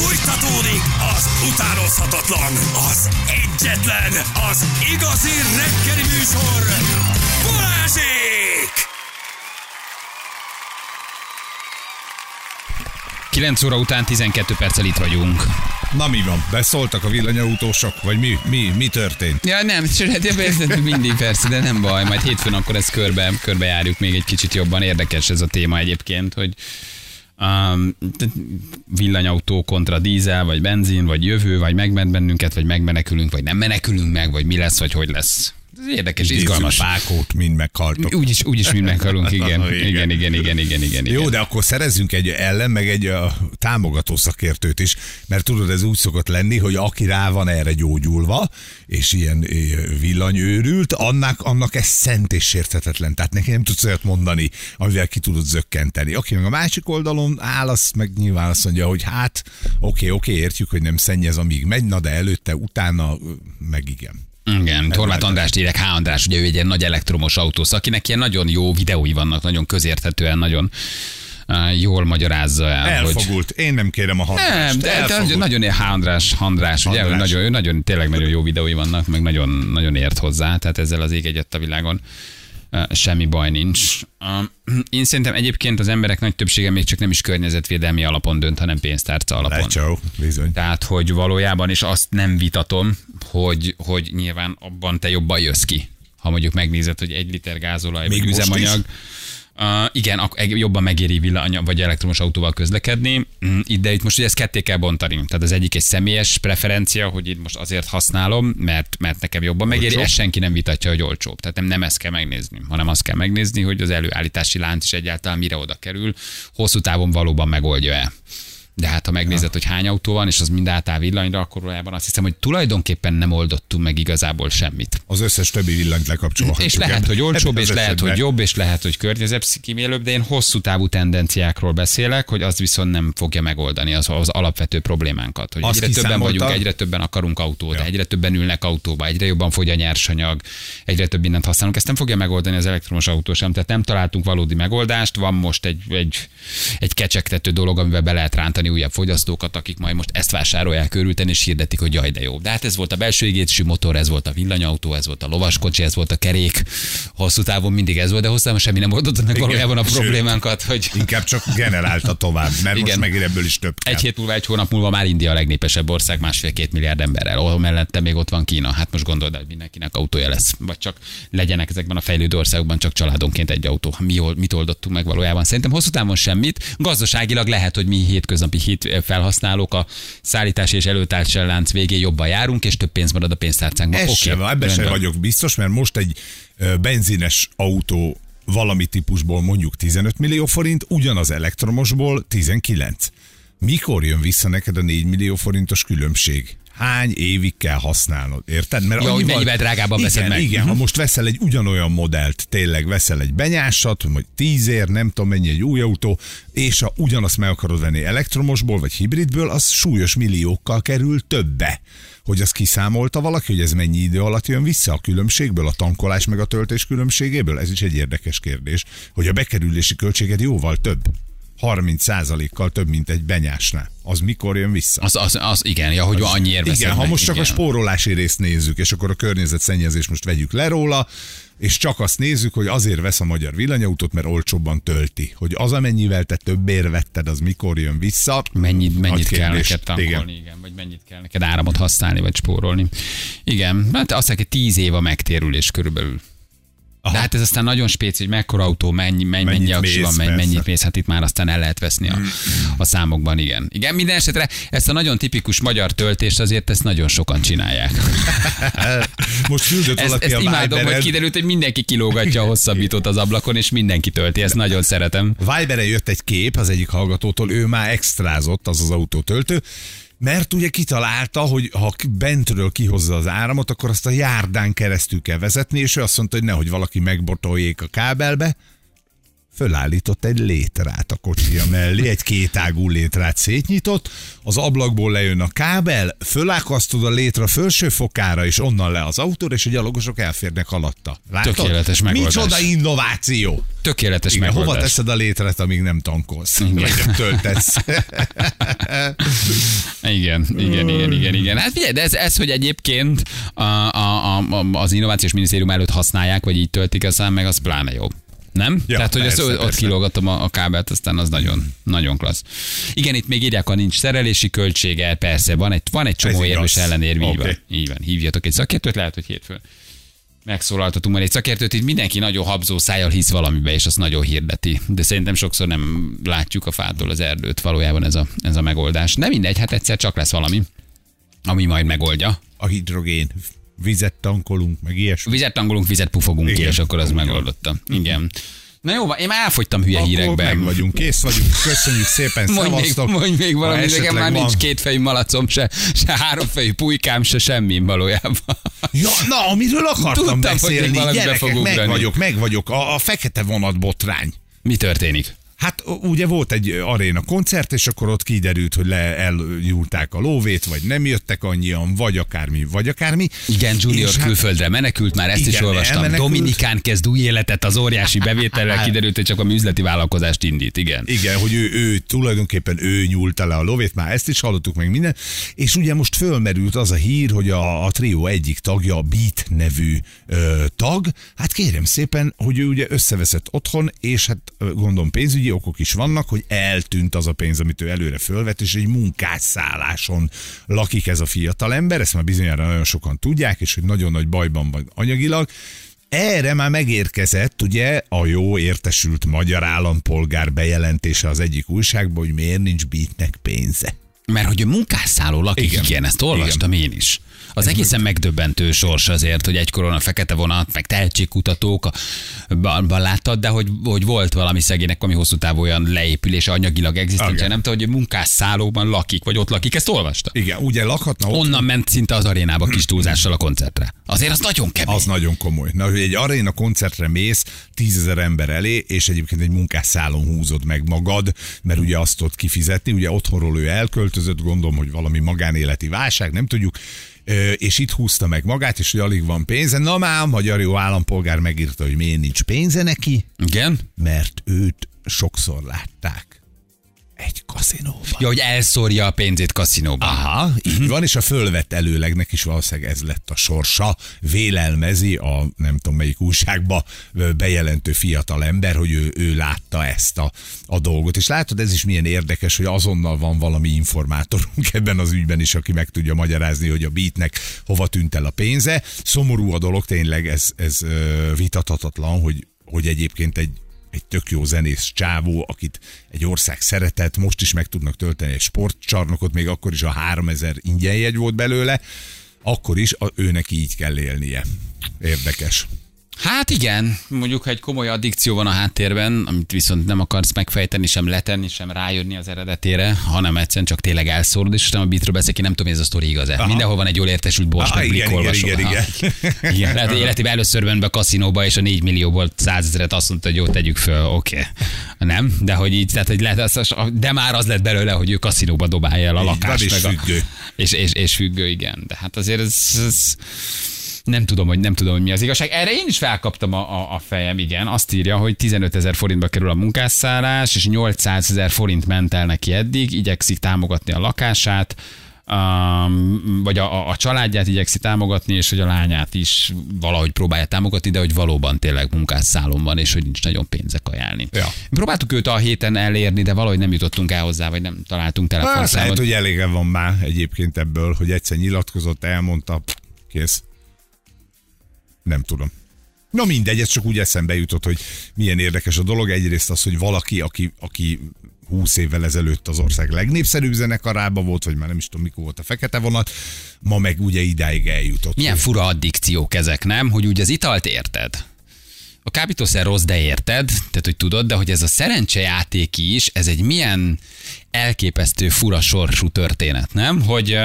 Fújtatódik az utánozhatatlan, az egyetlen, az igazi reggeli műsor, Balázsék! 9 óra után 12 perccel itt vagyunk. Na mi van? Beszóltak a villanyautósok? Vagy mi, mi, mi történt? Ja, nem, csinálja persze, mindig persze, de nem baj. Majd hétfőn akkor ezt körbe, körbe járjuk még egy kicsit jobban. Érdekes ez a téma egyébként, hogy um, villanyautó kontra dízel, vagy benzin, vagy jövő, vagy megment bennünket, vagy megmenekülünk, vagy nem menekülünk meg, vagy mi lesz, vagy hogy lesz. Érdekes, izgalmas. Pákót mind meghaltok. Úgyis, úgyis mind meghalunk, igen. Igen. Igen, igen, igen, igen, igen, igen. Jó, de akkor szerezzünk egy ellen, meg egy a, támogató szakértőt is, mert tudod, ez úgy szokott lenni, hogy aki rá van erre gyógyulva, és ilyen villanyőrült, annak, annak ez szent és sérthetetlen. Tehát neki nem tudsz olyat mondani, amivel ki tudod zökkenteni. Aki meg a másik oldalon áll, az meg nyilván azt mondja, hogy hát, oké, oké, értjük, hogy nem szennyez, amíg megy, na de előtte, utána, meg igen. Igen, Torvát András írek, H. András, ugye ő egy ilyen nagy elektromos autós, akinek ilyen nagyon jó videói vannak, nagyon közérthetően, nagyon jól magyarázza el, hogy... Elfogult. Én nem kérem a hatást. Nem, de, de nagyon ilyen H. András, András, ugye, hogy András. nagyon, ő nagyon, tényleg nagyon jó videói vannak, meg nagyon, nagyon ért hozzá, tehát ezzel az ég egyet a világon semmi baj nincs. Én szerintem egyébként az emberek nagy többsége még csak nem is környezetvédelmi alapon dönt, hanem pénztárca alapon. Lecsó, bizony. Tehát, hogy valójában, és azt nem vitatom, hogy, hogy nyilván abban te jobban jössz ki. Ha mondjuk megnézed, hogy egy liter gázolaj, Még üzemanyag, Uh, igen, ak- eg- jobban megéri villany vagy elektromos autóval közlekedni, Mm, itt- de itt most ugye ezt ketté kell bontani. Tehát az egyik egy személyes preferencia, hogy itt most azért használom, mert, mert nekem jobban megéri, Olcsóbb. ezt senki nem vitatja, hogy olcsóbb. Tehát nem, nem ezt kell megnézni, hanem azt kell megnézni, hogy az előállítási lánc is egyáltalán mire oda kerül, hosszú távon valóban megoldja-e. De hát ha megnézed, hogy hány autó van, és az mind átáll villanyra, akkor valójában azt hiszem, hogy tulajdonképpen nem oldottunk meg igazából semmit. Az összes többi villanyt lekapcsolhatjuk. És lehet, hogy olcsóbb, Ebben és lehet, hogy jobb, és lehet, hogy környezetkímélőbb, de én hosszú távú tendenciákról beszélek, hogy az viszont nem fogja megoldani az, az alapvető problémánkat. Hogy Azt egyre többen vagyunk, egyre többen akarunk autót, Ja. egyre többen ülnek autóba, egyre jobban fogy a nyersanyag, egyre több mindent használunk. Ezt nem fogja megoldani az elektromos autó sem, tehát nem találtunk valódi megoldást. Van most egy, egy, egy kecsegtető dolog, amivel be lehet rántani újabb fogyasztókat, akik majd most ezt vásárolják örülten, és hirdetik, hogy jaj, de jó. De hát ez volt a belső égésű motor, ez volt a villanyautó, ez volt a lovaskocsi, ez volt a kerék. Hosszú távon mindig ez volt, de hosszú távon semmi nem oldotta meg valójában a problémánkat, hogy Inkább csak generálta tovább, mert Igen. most megint ebből is több kell. egy hét múlva, egy hónap múlva már India a legnépesebb ország, másfél-két milliárd emberrel, ahol mellette még ott van Kína. Hát most gondold hogy mindenkinek autója lesz. Vagy csak legyenek ezekben a fejlődő országokban csak családonként egy autó. Mi, mit oldottunk meg valójában? Szerintem hosszú távon semmit. Gazdaságilag lehet, hogy mi hétköznapi hét felhasználók a szállítás és előtárcsal lánc végén jobban járunk, és több pénz marad a pénztárcánkban. Ez Oké, sem, ebben sem vagyok biztos, mert most egy benzines autó valami típusból mondjuk 15 millió forint, ugyanaz elektromosból 19. Mikor jön vissza neked a 4 millió forintos különbség? Hány évig kell használnod, érted? Mert Ja, hogy mennyivel drágábban igen, veszed meg. Igen, Mhm. ha most veszel egy ugyanolyan modellt, tényleg veszel egy benyásat, vagy 10 ér, nem tudom mennyi egy új autó, és ha ugyanazt meg akarod venni elektromosból, vagy hibridből, az súlyos milliókkal kerül többe. Hogy az kiszámolta valaki, hogy ez mennyi idő alatt jön vissza a különbségből, a tankolás meg a töltés különbségéből? Ez is egy érdekes kérdés, hogy a bekerülési költséged jóval több. 30%-kal több, mint egy benyásnál. Az mikor jön vissza? Az, az, az, igen, ja, hogy annyiért veszed Igen, ha meg, most csak igen. a spórolási részt nézzük, és akkor a környezetszennyezés most vegyük le róla, és csak azt nézzük, hogy azért vesz a magyar villanyautót, mert olcsóbban tölti. Hogy az, amennyivel te többért vetted, az mikor jön vissza. Mennyit, mennyit kell neked tankolni, igen. Igen. vagy mennyit kell neked áramot használni, vagy spórolni. Igen, hát azt mondják, hogy tíz év a megtérülés körülbelül. Aha. De hát ez aztán nagyon spéci, hogy mekkora autó, mennyi, mennyi, Mennyit mennyi aksi van, mennyi, mennyit mész, hát itt már aztán el lehet veszni a, a számokban, igen. Igen, minden esetre ezt a nagyon tipikus magyar töltést azért ezt nagyon sokan csinálják. Most küldött Ezt, valaki ezt a imádom, hogy Viberen. kiderült, hogy mindenki kilógatja a hosszabbítót az ablakon, és mindenki tölti, ezt nagyon szeretem. Viberen jött egy kép az egyik hallgatótól, ő már extrázott, az az autótöltő, mert ugye kitalálta, hogy ha bentről kihozza az áramot, akkor azt a járdán keresztül kell vezetni, és ő azt mondta, hogy nehogy valaki megbotoljék a kábelbe, fölállított egy létrát a kocsia mellé, egy kétágú létrát szétnyitott, az ablakból lejön a kábel, fölákasztod a létra felső fokára, és onnan le az autóra, és a gyalogosok elférnek alatta. Látod? Tökéletes megoldás. Micsoda innováció! Tökéletes Igen, hova megoldás. teszed a létret, amíg nem tankolsz? Igen. Vagy nem töltesz? Igen, igen, igen, igen, igen. Hát figyelj, de ez, ez hogy egyébként a, a, a, az innovációs minisztérium előtt használják, vagy így töltik a szám, meg az pláne jó. Nem? Ja, Tehát, hogy persze, ezt, ott kilógatom a, a kábelt, aztán az nagyon, nagyon klassz. Igen, itt még írják, ha nincs szerelési költsége, persze, van egy, van egy csomó érvés ellenérv, így van. Így van, hívjatok egy szakértőt, lehet, hogy hétfőn megszólaltatunk majd egy szakértőt, itt mindenki nagyon habzó szájjal hisz valamibe, és azt nagyon hirdeti. De szerintem sokszor nem látjuk a fától az erdőt, valójában ez a, ez a megoldás. Nem mindegy, hát egyszer csak lesz valami, ami majd megoldja. A hidrogén, vizet tankolunk, meg ilyesmi. Vizet tangolunk, vizet pufogunk ki, Igen. és akkor az megoldotta. Igen. Na jó, én már elfogytam hülye Akkor hírekben. meg vagyunk, kész vagyunk. Köszönjük szépen, Mondj még, szevasztok. mondj még Ha valami, nekem már van- nincs kétfejű malacom, se, se háromfejű pulykám, se semmi valójában. Ja, na, amiről akartam Tudtam, hogy még beszélni, be gyerekek, meg vagyok, meg vagyok. A, a fekete vonat botrány. Mi történik? Hát ugye volt egy aréna koncert, és akkor ott kiderült, hogy le elnyúlták a lóvét, vagy nem jöttek annyian, vagy akármi, vagy akármi. Igen, Junior És hát- külföldre menekült, már ezt is Igen, olvastam. elmenekült. Dominikán kezd új életet az óriási bevétellel, kiderült, hogy csak a üzleti vállalkozást indít. Igen. Igen, hogy ő, ő tulajdonképpen ő nyúlta le a lovét, már ezt is hallottuk meg minden, és ugye most fölmerült az a hír, hogy a, a trió egyik tagja, a Beat nevű ö, tag, hát kérem szépen, hogy ő ugye összeveszett otthon, és hát gondolom pénzügyi okok is vannak, hogy eltűnt az a pénz, amit ő előre fölvett, és egy munkásszálláson lakik ez a fiatal ember, ezt már bizonyára nagyon sokan tudják, és hogy nagyon nagy bajban van anyagilag, erre már megérkezett ugye a jó értesült magyar állampolgár bejelentése az egyik újságban, hogy miért nincs beatnek pénze. Mert hogy ő munkásszálló lakik, Igen. igen ezt olvastam Igen. én is. Az egészen megdöbbentő sors azért, hogy egykoron a fekete vonat, meg tehetségkutatók, a- ba- ba láttad, de hogy, hogy volt valami szegénynek, ami hosszú távú olyan leépülése, anyagilag egzisztencia, nem tudom, hogy munkásszállóban lakik, vagy ott lakik, ezt olvasta. Igen, ugye lakhatna ott, Onnan ment szinte az arénába kis túlzással a koncertre. Azért az nagyon kemény. az nagyon komoly. Na, hogy egy aréna koncertre mész, tízezer ember elé, és egyébként egy munkásszálon húzod meg magad, mert ugye azt ott kifizetni, ugye otthonról ő elköltözött, gondolom, hogy valami magánéleti válság, nem tudjuk, és itt húzta meg magát, és hogy alig van pénze. Na már a magyar jó állampolgár megírta, hogy miért nincs pénze neki, Igen? mert őt sokszor látták egy kaszinóban. Ja, hogy elszórja a pénzét kaszinóban. Aha, így van, és a fölvett előlegnek is valószínűleg ez lett a sorsa. Vélelmezi a nem tudom melyik újságba bejelentő fiatal ember, hogy ő, ő látta ezt a, a dolgot. És látod, ez is milyen érdekes, hogy azonnal van valami informátorunk ebben az ügyben is, aki meg tudja magyarázni, hogy a beatnek hova tűnt el a pénze. Szomorú a dolog, tényleg ez, ez vitathatatlan, hogy, hogy egyébként egy egy tök jó zenész csávó, akit egy ország szeretett, most is meg tudnak tölteni egy sportcsarnokot, még akkor is a 3000 ingyenjegy volt belőle, akkor is a, őnek így kell élnie. Érdekes. Hát igen, mondjuk, ha egy komoly addikció van a háttérben, amit viszont nem akarsz megfejteni, sem letenni, sem rájönni az eredetére, hanem egyszerűen csak tényleg elszórod, és nem a beatről beszélek, én nem tudom, ez a sztori igaz-e. Mindenhol van egy jól értesült bors, meg igen, igen, igen, Aha. igen. igen. Lehet, hogy életében először ment be a kaszinóba, és a 4 millióból 100 ezeret azt mondta, hogy jó, tegyük föl, oké. Okay. Nem? De hogy így, tehát, hogy lehet, az, de már az lett belőle, hogy ő kaszinóba dobálja el a Így van, lakást. és meg függő. A, és, és, és függő, igen. De hát azért ez, ez nem tudom, hogy nem tudom, hogy mi az igazság. Erre én is felkaptam a, a, a fejem, igen. Azt írja, hogy 15 ezer forintba kerül a munkásszállás, és 800 ezer forint ment el neki eddig, igyekszik támogatni a lakását, um, vagy a, a, a családját igyekszik támogatni, és hogy a lányát is valahogy próbálja támogatni, de hogy valóban tényleg munkásszálon van, és hogy nincs nagyon pénze kajálni. Ja. Próbáltuk őt a héten elérni, de valahogy nem jutottunk el hozzá, vagy nem találtunk Hát lehet, telefonszámot. hogy elége van már egyébként ebből, hogy egyszer nyilatkozott, elmondta, kész. Nem tudom. Na mindegy, ez csak úgy eszembe jutott, hogy milyen érdekes a dolog. Egyrészt az, hogy valaki, aki, aki 20 évvel ezelőtt az ország legnépszerűbb zenekarába volt, vagy már nem is tudom, mikor volt a fekete vonat, ma meg ugye idáig eljutott. Milyen fura addikciók ezek, nem? Hogy úgy az italt érted? A kábítószer rossz, de érted, tehát hogy tudod, de hogy ez a szerencsejáték is, ez egy milyen elképesztő fura sorsú történet, nem? Hogy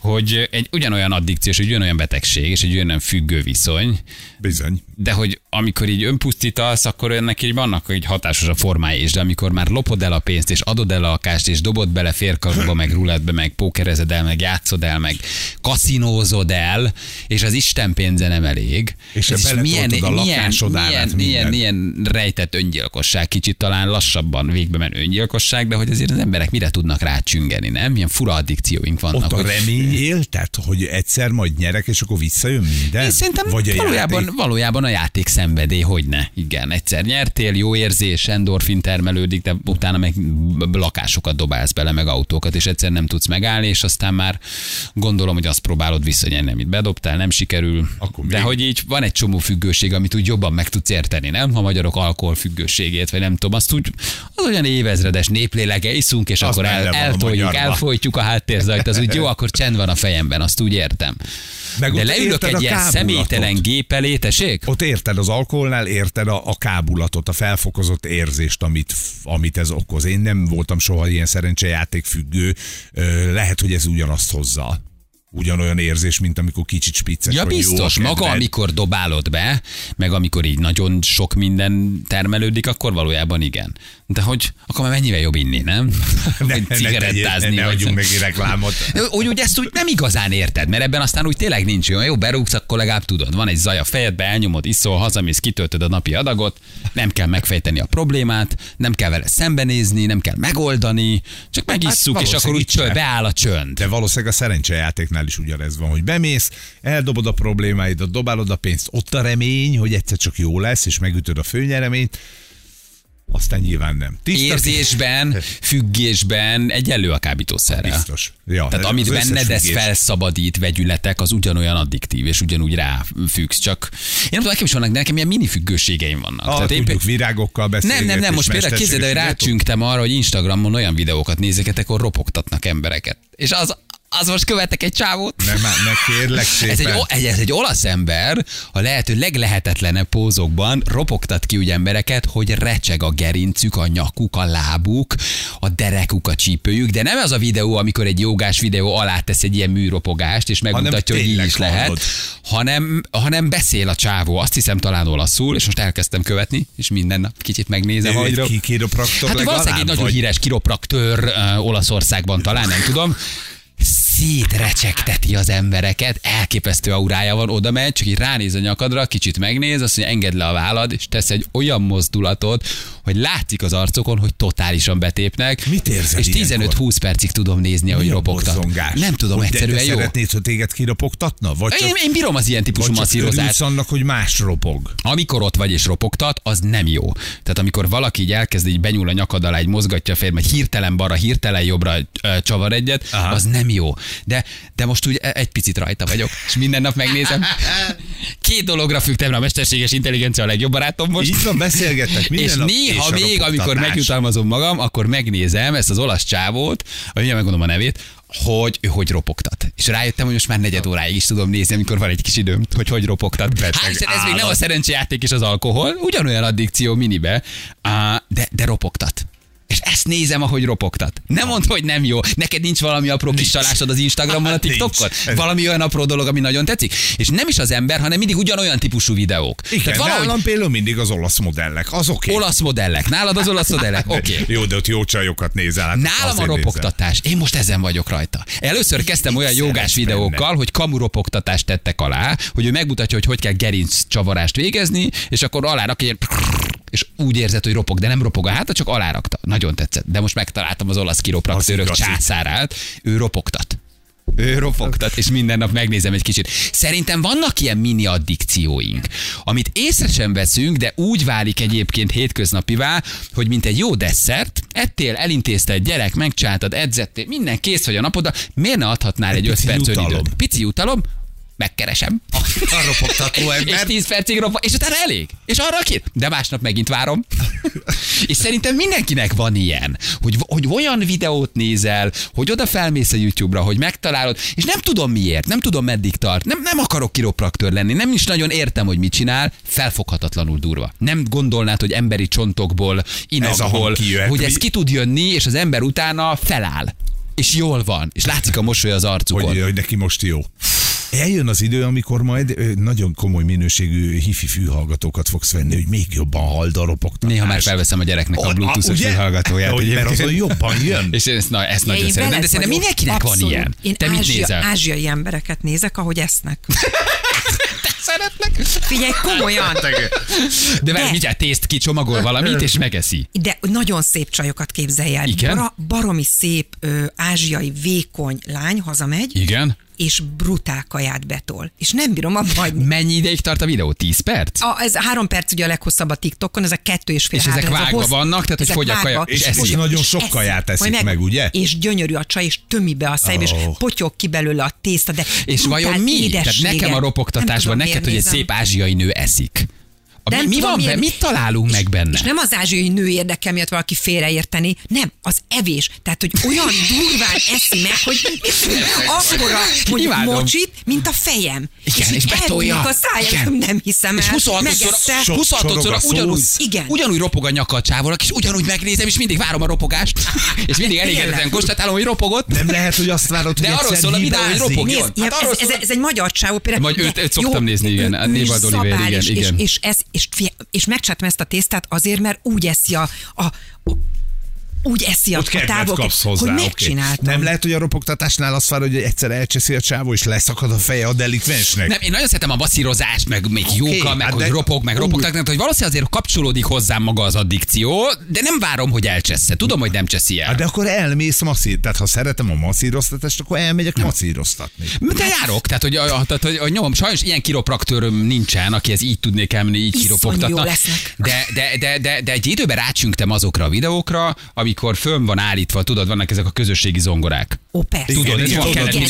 hogy egy ugyanolyan addikciós, egy ugyanolyan betegség, és egy ugyanolyan függő viszony, Bizony. de hogy amikor így önpusztítasz, akkor ennek így vannak hatásos a formái is, de amikor már lopod el a pénzt, és adod el a lakást, és dobod bele férkaróba, meg rulettbe, meg pókerezed el, meg játszod el, meg kaszinózod el, és az Isten pénze nem elég. És Ez is beletoltod a milyen, milyen, mindent. milyen rejtett öngyilkosság, kicsit talán lassabban végbe menő öngyilkosság, de hogy azért az emberek mire tudnak rácsüngeni, nem? Milyen fura addikcióink vannak. Ott a remény él, tehát, hogy egyszer majd nyerek, és akkor visszajön minden? Én szerintem Vagy a valójában, játék? valójában a játék szenvedély, hogy ne. Igen, egyszer nyertél, jó érzés, endorfin termelődik, de utána meg lakásokat dobálsz bele, meg autókat, és egyszer nem tudsz megállni, és aztán már gondolom, hogy azt próbálod visszanyerni, amit bedobtál, nem sikerül. Akkor de még- hogy így van egy csomó függőség, amit úgy jobban meg tudsz érteni, nem? Ha magyarok alkohol függőségét, vagy nem tudom, azt úgy, az olyan évezredes néplélege, iszunk, és Az akkor el, eltoljuk, elfolytjuk a háttérzajt, az úgy jó, akkor csend van a fejemben, azt úgy értem. Meg De leülök egy ilyen személytelen gép elé, tessék? Ott érted az alkoholnál, érted a, a kábulatot, a felfokozott érzést, amit, amit ez okoz. Én nem voltam soha ilyen szerencsejáték függő. Lehet, hogy ez ugyanazt hozza. Ugyanolyan érzés, mint amikor kicsit spicces Ja, vagy, jó biztos. Maga, amikor dobálod be, meg amikor így nagyon sok minden termelődik, akkor valójában igen. De hogy akkor már mennyivel jobb inni, nem? ne, Vagy ne, cigarettázni. ne, ne vagy adjunk neki reklámot. Úgy, úgy ezt úgy nem igazán érted, mert ebben aztán úgy tényleg nincs olyan. Jó, berúgsz, akkor legalább tudod. Van egy zaj a fejedbe, elnyomod, iszol, hazamész, kitöltöd a napi adagot, nem kell megfejteni a problémát, nem kell vele szembenézni, nem kell megoldani, csak megisszuk, Hát és akkor úgy se. beáll a csönd. De valószínűleg a szerencsejátéknál is ugyanez van, hogy bemész, eldobod a problémáidat, dobálod a pénzt, ott a remény, hogy egyszer csak jó lesz, és megütöd a főnyereményt, aztán nyilván nem. Tiszta- Érzésben, függésben egyenlő a kábítószerrel. Biztos. Ja, Tehát amit benned ez felszabadít vegyületek, az ugyanolyan addiktív, és ugyanúgy ráfüggsz. Csak én nem tudom, nekem is vannak, nekem ilyen mini függőségeim vannak. Ah, Tehát én tudjuk, pé- virágokkal nem, beszélgetni. nem, nem, és most például képzeld, hogy rácsüngtem arra, hogy Instagramon olyan videókat nézegetek, ahol ropogtatnak embereket. És az, az most követek egy csávót. Nem, ne kérlek szépen. Ez egy, ez egy olasz ember, a lehető leglehetetlenebb pózokban ropogtat ki úgy embereket, hogy recseg a gerincük, a nyakuk, a lábuk, a derekuk, a csípőjük, de nem az a videó, amikor egy jogás videó alá tesz egy ilyen műropogást, és megmutatja, hogy így is lehet, hanem, hanem beszél a csávó, azt hiszem talán olaszul, és most elkezdtem követni, és minden nap kicsit megnézem, hogy ki- kiropraktor Hát valószínűleg egy nagyon vagy? híres kiropraktőr uh, Olaszországban talán, nem tudom. Szétrecsegteti az embereket, elképesztő aurája van, oda megy, csak így ránéz a nyakadra, kicsit megnéz, azt mondja, engedd le a vállad, és tesz egy olyan mozdulatot, hogy látszik az arcokon, hogy totálisan betépnek. Mit érzel És ilyenkor? 15-20 percig tudom nézni, a ropogtat. Nem tudom, Hogy egyszerűen de jó. szeretnéd, hogy téged kiropogtatna? Vagy csak, Én, én bírom az ilyen típusú masszírozást. annak, hogy más ropog? Amikor ott vagy és ropogtat, az nem jó. Tehát amikor valaki így elkezd így benyúl a nyakad alá, egy mozgatja a vagy hirtelen balra, hirtelen jobbra ö, csavar egyet, Aha. az nem jó. De, de most úgy e- egy picit rajta vagyok, és minden nap megnézem. Két dologra fügtem rá a mesterséges intelligencia a legjobb barátom most. Így van, beszélgetnek minden és nap, néha és még, amikor megjutalmazom magam, akkor megnézem ezt az olasz csávót, vagy mindjárt megmondom a nevét, hogy hogy ropogtat. És rájöttem, hogy most már negyed óráig is tudom nézni, amikor van egy kis időm, hogy hogy ropogtat. Isten, ez még nem a állat. szerencsejáték és az alkohol, ugyanolyan addikció minibe, de, de ropogtat. És ezt nézem, ahogy ropogtat. Nem mondd, hogy nem jó. Neked nincs valami apró kis csalásod az Instagramon, a Nincs. TikTokon? Valami olyan apró dolog, ami nagyon tetszik? És nem is az ember, hanem mindig ugyanolyan típusú videók. Igen, Tehát valahogy nálam például mindig az olasz modellek, az oké. olasz modellek. Nálad az olasz modellek? Oké. Okay. Jó, de ott jó csajokat nézel. hát Nálam a ropogtatás. Én most ezen vagyok rajta. Először kezdtem olyan jogás videókkal, benne? hogy kamu ropogtatást tettek alá, hogy ő megmutatja, hogy hogy kell gerinc csavarást végezni, és akkor alárak egy és úgy érzed, hogy ropog, de nem ropog a háta, csak alárakta. Nagyon tetszett. De most megtaláltam az olasz kiropraktőrök császárát. Ő ropogtat. Ő ropogtat, és minden nap megnézem egy kicsit. Szerintem vannak ilyen mini addikcióink, amit észre sem veszünk, de úgy válik egyébként hétköznapivá, hogy mint egy jó desszert, ettél, elintézte egy gyerek, megcsináltad, edzettél, minden kész vagy a napodra, miért ne adhatnál egy, Egy 5 pici perc önidőt? Pici jutalom, megkeresem. A ropogtató És ember. 10 percig ropa, és utána elég. És arra ki? De másnap megint várom. és szerintem mindenkinek van ilyen, hogy, hogy olyan videót nézel, hogy oda felmész a YouTube-ra, hogy megtalálod, és nem tudom miért, nem tudom meddig tart, nem, nem akarok kiropraktőr lenni, nem is nagyon értem, hogy mit csinál, felfoghatatlanul durva. Nem gondolnád, hogy emberi csontokból, Ez inakból, kijöhet. hogy ez ki tud jönni, és az ember utána feláll. és jól van, és látszik a mosoly az arcukon. hogy, hogy neki most jó. Eljön az idő, amikor majd nagyon komoly minőségű hifi fülhallgatókat fogsz venni, hogy még jobban hald a ropogtatás. Néha már felveszem a gyereknek a bluetooth-os fülhallgatóját. Hogy, mert azon jobban jön. És ezt, na, ezt nagyon Én szeretem. De szerintem mindenkinek van ilyen. Én Te mit nézel? ázsiai embereket nézek, ahogy esznek. Szeretlek. Figyelj, komolyan. De várj, mindjárt tészt kicsomagol valamit, és megeszi. De nagyon szép csajokat képzelj el. Igen? Bara, baromi szép ö, ázsiai vékony lány hazamegy, Igen. És brutál kaját betol. És nem bírom abba hagyni. Mennyi ideig tart a videó? 10 perc? A, ez három perc ugye a leghosszabb a TikTokon, ezek kettő és fél És ezek három, ez a vágva vannak, tehát hogy fogy a kaja, vágva, és eszi. És nagyon sok eszi. kaját eszik Majd meg, ugye? És gyönyörű a csaj, és tömi be a és Oh. potyog ki belőle a tészta, de És vajon mi? Tehát nekem a ropogtatásban, neked, hogy egy szép ázsiai nő eszik. A, Nem mi, mi tudom, van miért- benne? Mit találunk meg benne? És nem az ázsiai nő érdekel miatt valaki félreérteni, nem, az evés. Tehát, hogy olyan durván eszi meg, hogy akkora mondjuk Imádom. mocsit, mint a fejem. Igen, és így betolja. a szájam, Igen. nem hiszem el. És 26 Megette. szor, 26 Csorog szor a ugyanúgy, szósz. Igen. ugyanúgy ropog a nyaka a csávolak, és ugyanúgy megnézem, és mindig várom a ropogást. És mindig elégedetlen konstatálom, hogy ropogott. Nem lehet, hogy azt várod, hogy De arról szól a videó, hogy ropogjon. Ez, egy magyar csávó például. Vagy őt- szoktam nézni, igen, Névald Oliver, igen, és. És, és, ez, és, és megcsátom ezt a tésztát azért, mert úgy eszi a, a, a úgy eszi a, kapsz hozzá. hogy megcsináltam. Nem lehet, hogy a ropogtatásnál azt vár, hogy egyszer elcseszi a csávó, és leszakad a feje a delikvensnek. Nem, én nagyon szeretem a masszírozást, meg még jóka, meg hát hogy de- ropog, meg ropogtak, tehát hogy valószínűleg azért kapcsolódik hozzám maga az addikció, de nem várom, hogy elcsessze. Tudom, hogy nem cseszi el. Hát de akkor elmész masszír. Tehát ha szeretem a masszíroztatást, akkor elmegyek masszíroztatni. De járok, tehát hogy, a, a, tehát, hogy a nyomom, sajnos ilyen kiropraktőröm nincsen, aki ez így tudnék elmenni, így kiropogtatna. De, de, de, de, de, egy időben rácsüngtem azokra a videókra, amikor fönn van állítva, tudod, vannak ezek a közösségi zongorák. Ó, persze. Tudod, Igen, ez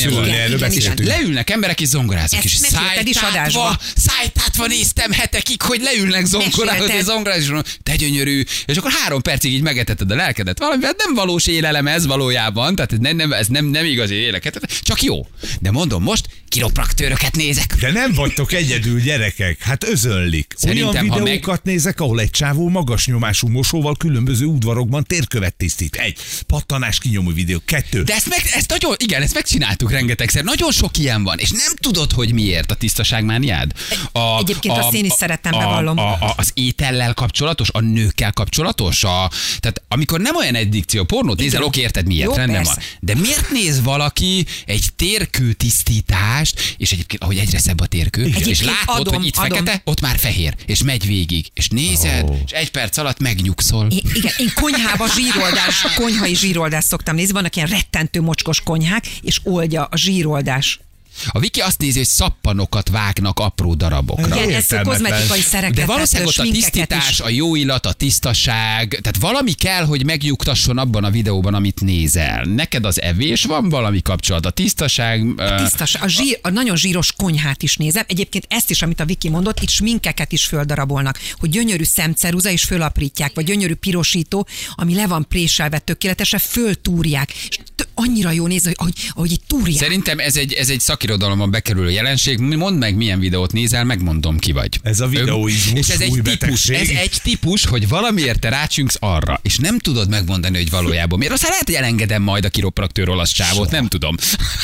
igen, van erről beszéltünk. Leülnek emberek és zongoráznak, és szájtátva, szájtátva néztem hetekig, hogy leülnek zongorázni, és zongorázni, te gyönyörű, és akkor három percig így megetetted a lelkedet valami, hát nem valós élelem ez valójában, tehát ez nem, nem, ez nem, nem igazi éleket, csak jó. De mondom, most kiropraktőröket nézek. De nem vagytok egyedül, gyerekek. Hát özönlik. Szerintem, Olyan ha videókat nézek, ahol egy csávó magas nyomású mosóval különböző udvarokban térkövet tisztít. Egy. Pattanás kinyomó videó. Kettő. De ezt, meg, ezt nagyon, igen, ezt megcsináltuk rengetegszer. Nagyon sok ilyen van, és nem tudod, hogy miért a tisztaságmániád. A, Egyébként azt én is szeretem, bevallom. A, a, az étellel kapcsolatos, a nőkkel kapcsolatos, a, tehát amikor nem olyan addikció, pornót nézel, oké, érted miért, Jó, rendben persze. van. De miért néz valaki egy térkő tisztítást, és egyébként, ahogy egyre szebb a térkő, és Egyébként látod, adom, hogy itt adom. fekete, ott már fehér, és megy végig, és nézed, Ó. és egy perc alatt megnyugszol. Én, igen, én konyhába zsíroldás, konyhai zsíroldást szoktam nézni, vannak ilyen rettentő mocskos konyhák, és oldja a zsíroldás. A Viki azt nézi, hogy szappanokat vágnak apró darabokra. Igen, ez értelmetlen. kozmetikai szereket, De valószínűleg ott a tisztítás, is. a jó illat, a tisztaság, tehát valami kell, hogy megnyugtasson abban a videóban, amit nézel. Neked az evés van valami kapcsolat, a tisztaság... ö, Tisztas, a, zsír, a nagyon zsíros konyhát is nézem. Egyébként ezt is, amit a Viki mondott, itt sminkeket is földarabolnak, hogy gyönyörű szemceruza és fölaprítják, vagy gyönyörű pirosító, ami le van préselve tökéletesen, föltúrják. És annyira jó nézni, hogy ahogy, ahogy itt túrják. Szerintem ez egy, ez egy szakirodalomban bekerülő jelenség. Mondd meg, milyen videót nézel, megmondom ki vagy. Ez a videóizmus És ez egy típus, betegség. ez egy típus, hogy valamiért te rácsüngsz arra, és nem tudod megmondani, hogy valójában miért. Aztán lehet, hogy elengedem majd a kiropraktőr olasz csávót, nem tudom.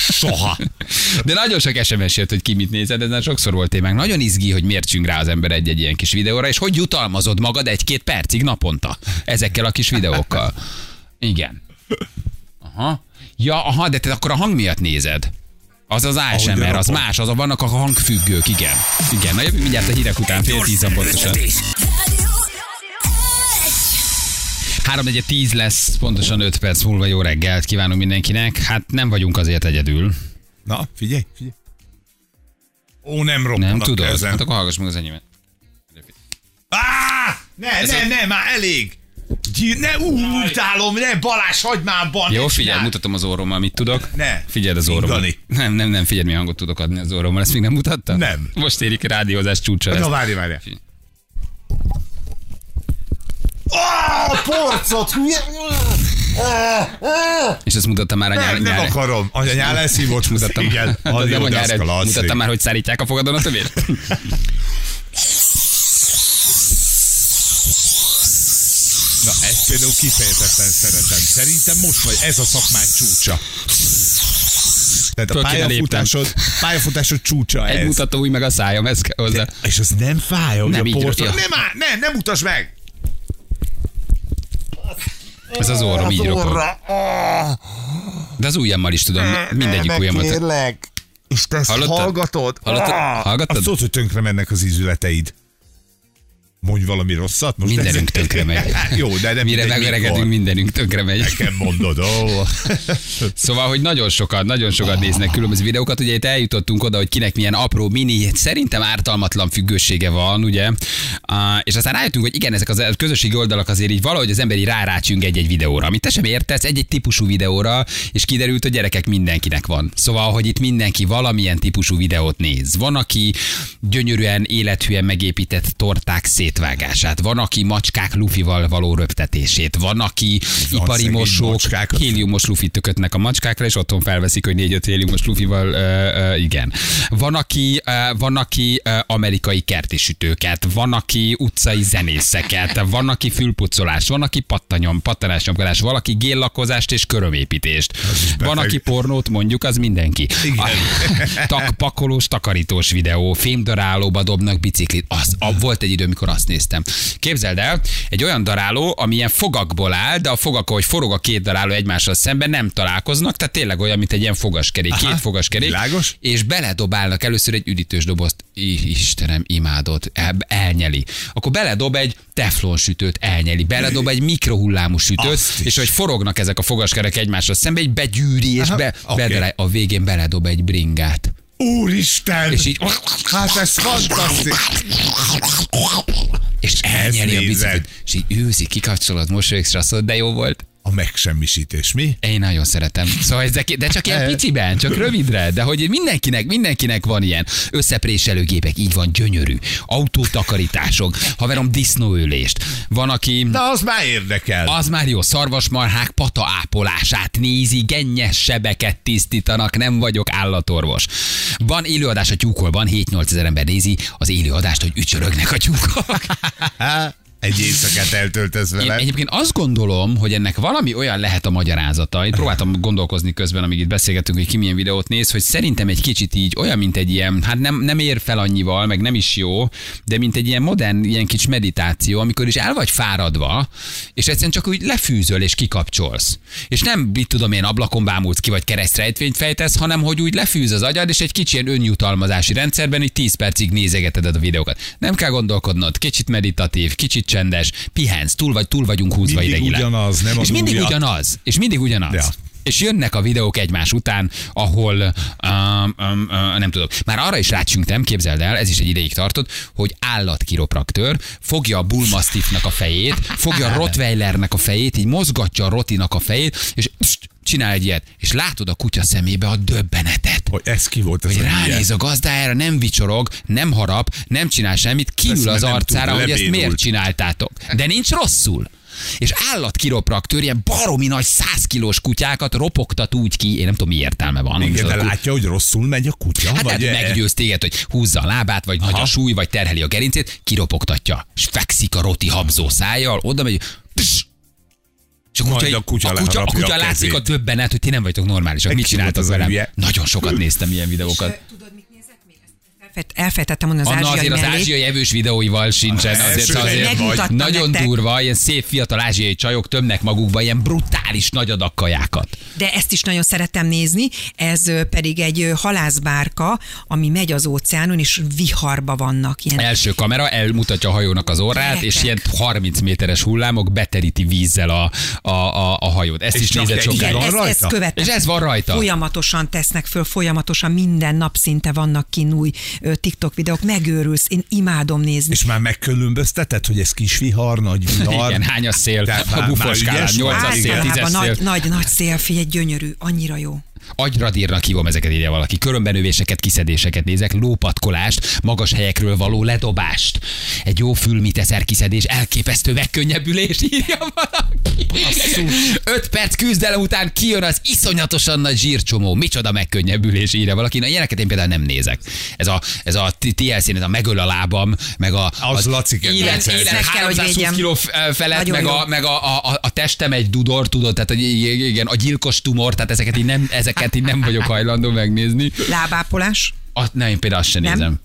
Soha. De nagyon sok SMS jött, hogy ki mit nézed, ez már sokszor volt témánk. Nagyon izgi, hogy miért csüng rá az ember egy-egy ilyen kis videóra, és hogy jutalmazod magad egy-két percig naponta ezekkel a kis videókkal. Igen. Aha. Ja, aha, de te akkor a hang miatt nézed. Az az ASMR, az más, az a vannak a hangfüggők, igen. Igen, na jövő mindjárt a hírek után fél tízan pontosan. 3 10 lesz, pontosan 5 perc múlva jó reggelt kívánunk mindenkinek. Hát nem vagyunk azért egyedül. Na, figyelj, figyelj. Ó, nem roppan Nem a tudod? kezem. Hát akkor hallgass meg az enyémet. Ne, Ez ne, a- ne, már elég! Gy- Ne, ú, utálom, ne, Balázs, hagyd már abban! Jó, figyelj, mutatom az orrommal, mit tudok. Ne. Figyeld az orrommal. Nem, nem, nem, figyeld, milyen hangot tudok adni az orrommal. Ezt még nem mutatta? Nem. Most érik a rádiózás csúcsa. Na, várj, várj. Ó, porcot! És ezt mutattam már a nyár, Nem, nem nyár- akarom. Anya nyál elszívott, Mutattam, igen. Az nem a nyár, mutattam már, hogy szárítják a fogadon a tövét. Na, ezt például kifejezetten szeretem. Szerintem most vagy ez a szakmány csúcsa. Tehát a Föl kéne pályafutásod, pályafutásod csúcsa Egy ez. mutató új meg a szájam, ez kell hozzá. És az nem fáj, hogy Nem, a ja. Nem, áll, nem, nem mutasd meg! Ez az orrom, így ropog. De az ujjammal is tudom, mindegyik ujjamat. Kérlek. És te ezt Hallottad? hallgatod? Hallottad? Ah! Hallgattad? Azt tudod, hogy tönkre mennek az ízületeid. Mondj valami rosszat? Most Mindenünk ez- tönkre megy. Jó, de nem Mire megöregedünk, mindenünk tönkre megy. Nekem mondod, ó. Szóval, hogy nagyon sokat, nagyon sokat néznek különböző videókat. Ugye itt eljutottunk oda, hogy kinek milyen apró, mini, szerintem ártalmatlan függősége van, ugye? Uh, és aztán rájöttünk, hogy igen, ezek az közösségi oldalak azért így valahogy az emberi rárácsünk egy-egy videóra, amit te sem értesz, egy-egy típusú videóra, és kiderült, hogy gyerekek mindenkinek van. Szóval, hogy itt mindenki valamilyen típusú videót néz. Van, aki gyönyörűen, élethűen megépített torták szétvágását, van, aki macskák lufival való röptetését, van, aki ipari szegény mosók macskákat. héliumos lufit tökötnek a macskákra, és otthon felveszik, hogy négy-öt héliumos lufival, ö, ö, igen. Van, aki, ö, van, aki ö, amerikai kertisütőket, van, aki utcai zenészeket, van, aki fülpucolás, van, aki pattanyom, pattanásnyomkodás, valaki géllakozást és körömépítést. Van, aki pornót mondjuk, az mindenki. Igen. Tak, pakolós, takarítós videó, fémdarálóba dobnak biciklit. Az, a, volt egy idő, amikor azt néztem. Képzeld el, egy olyan daráló, ami ilyen fogakból áll, de a fogak, ahogy forog a két daráló egymással szemben, nem találkoznak, tehát tényleg olyan, mint egy ilyen fogaskerék, Aha, két fogaskerék. világos. És beledobálnak először egy üdítős dobozt. I, Istenem, imádott, el, elnyeli. Akkor beledob egy teflon sütőt, elnyeli. Beledob egy mikrohullámú sütőt, Azt és hogy forognak ezek a fogaskerek egymással szembe, egy begyűri, és Aha, be, bedarálja. a végén beledob egy bringát. Úristen! És így Hát ez fantasztikus! és elnyeli a biciklit, és így űzi, kikapcsolod, mosolyogsz, azt mondod, de jó volt. A megsemmisítés, mi? Én nagyon szeretem. Szóval ezek, de csak ilyen Eh. piciben, csak rövidre, de hogy mindenkinek, mindenkinek van ilyen összepréselőgépek, így van, gyönyörű. Autótakarítások, haverom disznóölést. Van, aki... Na, az már érdekel. Az már jó, szarvasmarhák pata ápolását nézi, gennyes sebeket tisztítanak, nem vagyok állatorvos. Van élőadás a tyúkolban, 7-8 ezer ember nézi az élőadást, hogy ücsörögnek a tyúkok. Egy éjszakát eltöltesz Én vele. egyébként azt gondolom, hogy ennek valami olyan lehet a magyarázata. Itt próbáltam gondolkozni közben, amíg itt beszélgettünk, hogy ki milyen videót néz, hogy szerintem egy kicsit így olyan, mint egy ilyen, hát nem, nem ér fel annyival, meg nem is jó, de mint egy ilyen modern, ilyen kis meditáció, amikor is el vagy fáradva, és egyszerűen csak úgy lefűzöl és kikapcsolsz. És nem, mit tudom én, ablakon bámulsz ki, vagy keresztrejtvényt fejtesz, hanem hogy úgy lefűz az agyad, és egy kicsi ilyen önjutalmazási rendszerben, hogy 10 percig nézegeted a videókat. Nem kell gondolkodnod, kicsit meditatív, kicsit csendes, pihensz, túl vagy túl vagyunk húzva Mindig idegileg. ugyanaz, nem És mindig ugyanaz, és mindig ugyanaz. Ja. És jönnek a videók egymás után, ahol um, um, uh, nem tudom. Már arra is rácsünktem, képzeld el, ez is egy ideig tartott, hogy állatkiropraktőr fogja a bullmastiffnak a fejét, fogja a rottweilernek a fejét, így mozgatja a rotinak a fejét, és pst, csinál egy ilyet, és látod a kutya szemébe a döbbenetet. Hogy ez ki volt ez Hogy a ránéz a gazdájára, nem vicsorog, nem harap, nem csinál semmit, kiül az arcára, tud, hogy ezt miért csináltátok. De nincs rosszul. És állatkiropraktőr ilyen baromi nagy 100 kilós kutyákat ropogtat úgy ki, én nem tudom mi értelme van. Igen, de látja, hogy rosszul megy a kutya? Hát vagy lehet, hogy meggyőz téged, hogy húzza a lábát, vagy nagy a súly, vagy terheli a gerincét, kiropogtatja, és fekszik a roti habzó szájjal, oda megy, pss, és a kutya, Majd a kutya a kutya, a kutya a látszik a döbbenet, hogy ti nem vagytok normálisak. Mit csináltak az velem? Nagyon sokat néztem ilyen videókat. Elfejtettem mondani az Anna ázsiai azért az mellé. ázsiai evős videóival sincsen. Azért, azért vagy. nagyon nektek. durva, ilyen szép fiatal ázsiai csajok tömnek magukba ilyen brutális nagy adag kajákat. De ezt is nagyon szeretem nézni, ez pedig egy halászbárka, ami megy az óceánon, és viharba vannak. Ilyen Első kamera elmutatja a hajónak az orrát, Gyerekek. és ilyen 30 méteres hullámok beteríti vízzel a, a, a, a hajót. Ezt És is nézett sokáig. ezt rajta? követem. És ez van rajta. Folyamatosan tesznek föl, folyamatosan minden nap szinte vannak ki új TikTok videók, megőrülsz, én imádom nézni. És már megkülönbözteted, hogy ez kis vihar, nagy vihar. Igen, hány a szél? Tehát A már- bufos már skálán, ügyes vagy. 8 a szél, 10 Általában szél. nagy, nagy, nagy szél, figyelj, gyönyörű, annyira jó. Agyradírnak hívom ezeket írja valaki. Körömbenövéseket, kiszedéseket nézek, lópatkolást, magas helyekről való ledobást. Egy jó fülmiteszer kiszedés, elképesztő megkönnyebbülés, írja valaki. Öt perc küzdelem után kijön az iszonyatosan nagy zsírcsomó. Micsoda megkönnyebbülés, írja valaki. Na ilyeneket én például nem nézek. Ez a, ez a TLC, ez a megöl a lábam, meg a... Az Laci kedvenc. élet, élet meg kell, hogy 320 védjem. kiló felett, Nagyon meg, jó. a, meg a, a, a, testem egy dudor, tudod, tehát igen, a gyilkos tumor, tehát ezeket így nem, ezeket így nem vagyok hajlandó megnézni. Lábápolás? Azt, nem, én például azt sem Nem? nézem.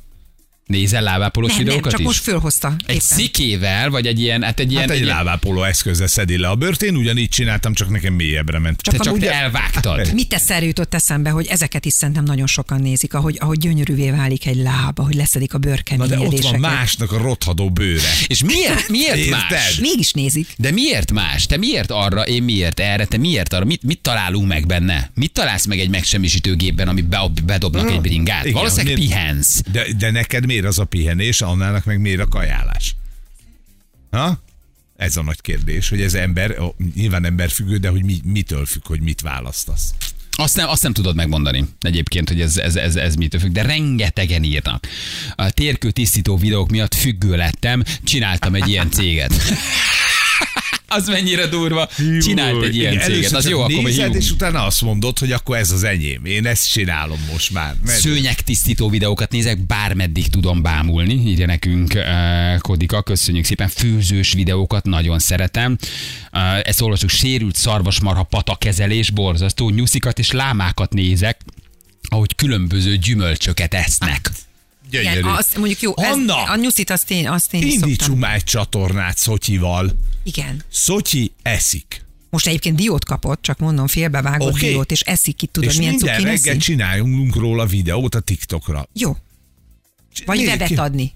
Nézel lábápolós Nem, nem, videókat csak is? most fölhozta. egy éppen. szikével, vagy egy ilyen, hát egy ilyen... Hát egy ilyen- lábápoló eszközzel szedi le a bőrt, én ugyanígy csináltam, csak nekem mélyebbre ment. Te csak te elvágtad. Mit teszel jutott eszembe, hogy ezeket is szerintem nagyon sokan nézik, ahogy, ahogy gyönyörűvé válik egy láb, ahogy leszedik a Na de ott van másnak a rothadó bőre. És miért, miért Érted? más? Mégis nézik. De miért más? Te miért arra, én miért erre, te miért arra? Mit, mit találunk meg benne? Mit találsz meg egy megsemmisítőgépben, ami be, bedobnak egy bringát? Igen, Valószínűleg hogy- pihensz. De, de neked miért az a pihenés, annának meg miért a kajálás? Ha? Ez a nagy kérdés, hogy ez ember, ó, nyilván ember függő, de hogy mi, mitől függ, hogy mit választasz. Azt nem, azt nem tudod megmondani egyébként, hogy ez, ez, ez, ez mitől függ, de rengetegen írnak. A térkő tisztító videók miatt függő lettem, csináltam egy ilyen céget. Az mennyire durva. Csinált egy ilyen Igen, céget. Az jó, akkor nézed, és utána azt mondod, hogy akkor ez az enyém. Én ezt csinálom most már. Mert Szőnyeg tisztító videókat nézek, bármeddig tudom bámulni, írja nekünk uh, Kodika, köszönjük szépen, főzős videókat nagyon szeretem. Uh, ezt olvasjuk, sérült szarvasmarha patakezelés, borzasztó, nyuszikat és lámákat nézek, ahogy különböző gyümölcsöket esznek. Gyönyörű. Igen, azt mondjuk jó, ez, Anna! a nyuszit azt én, azt én. Indítsunk már egy csatornát Szotyival. Igen. Szotyi eszik. Most egyébként diót kapott, csak mondom, félbevágott Oké. diót, és eszik ki, tudod, és milyen minden reggel csináljunk róla videót a TikTokra. Jó. Vagy Nézzük ki. adni.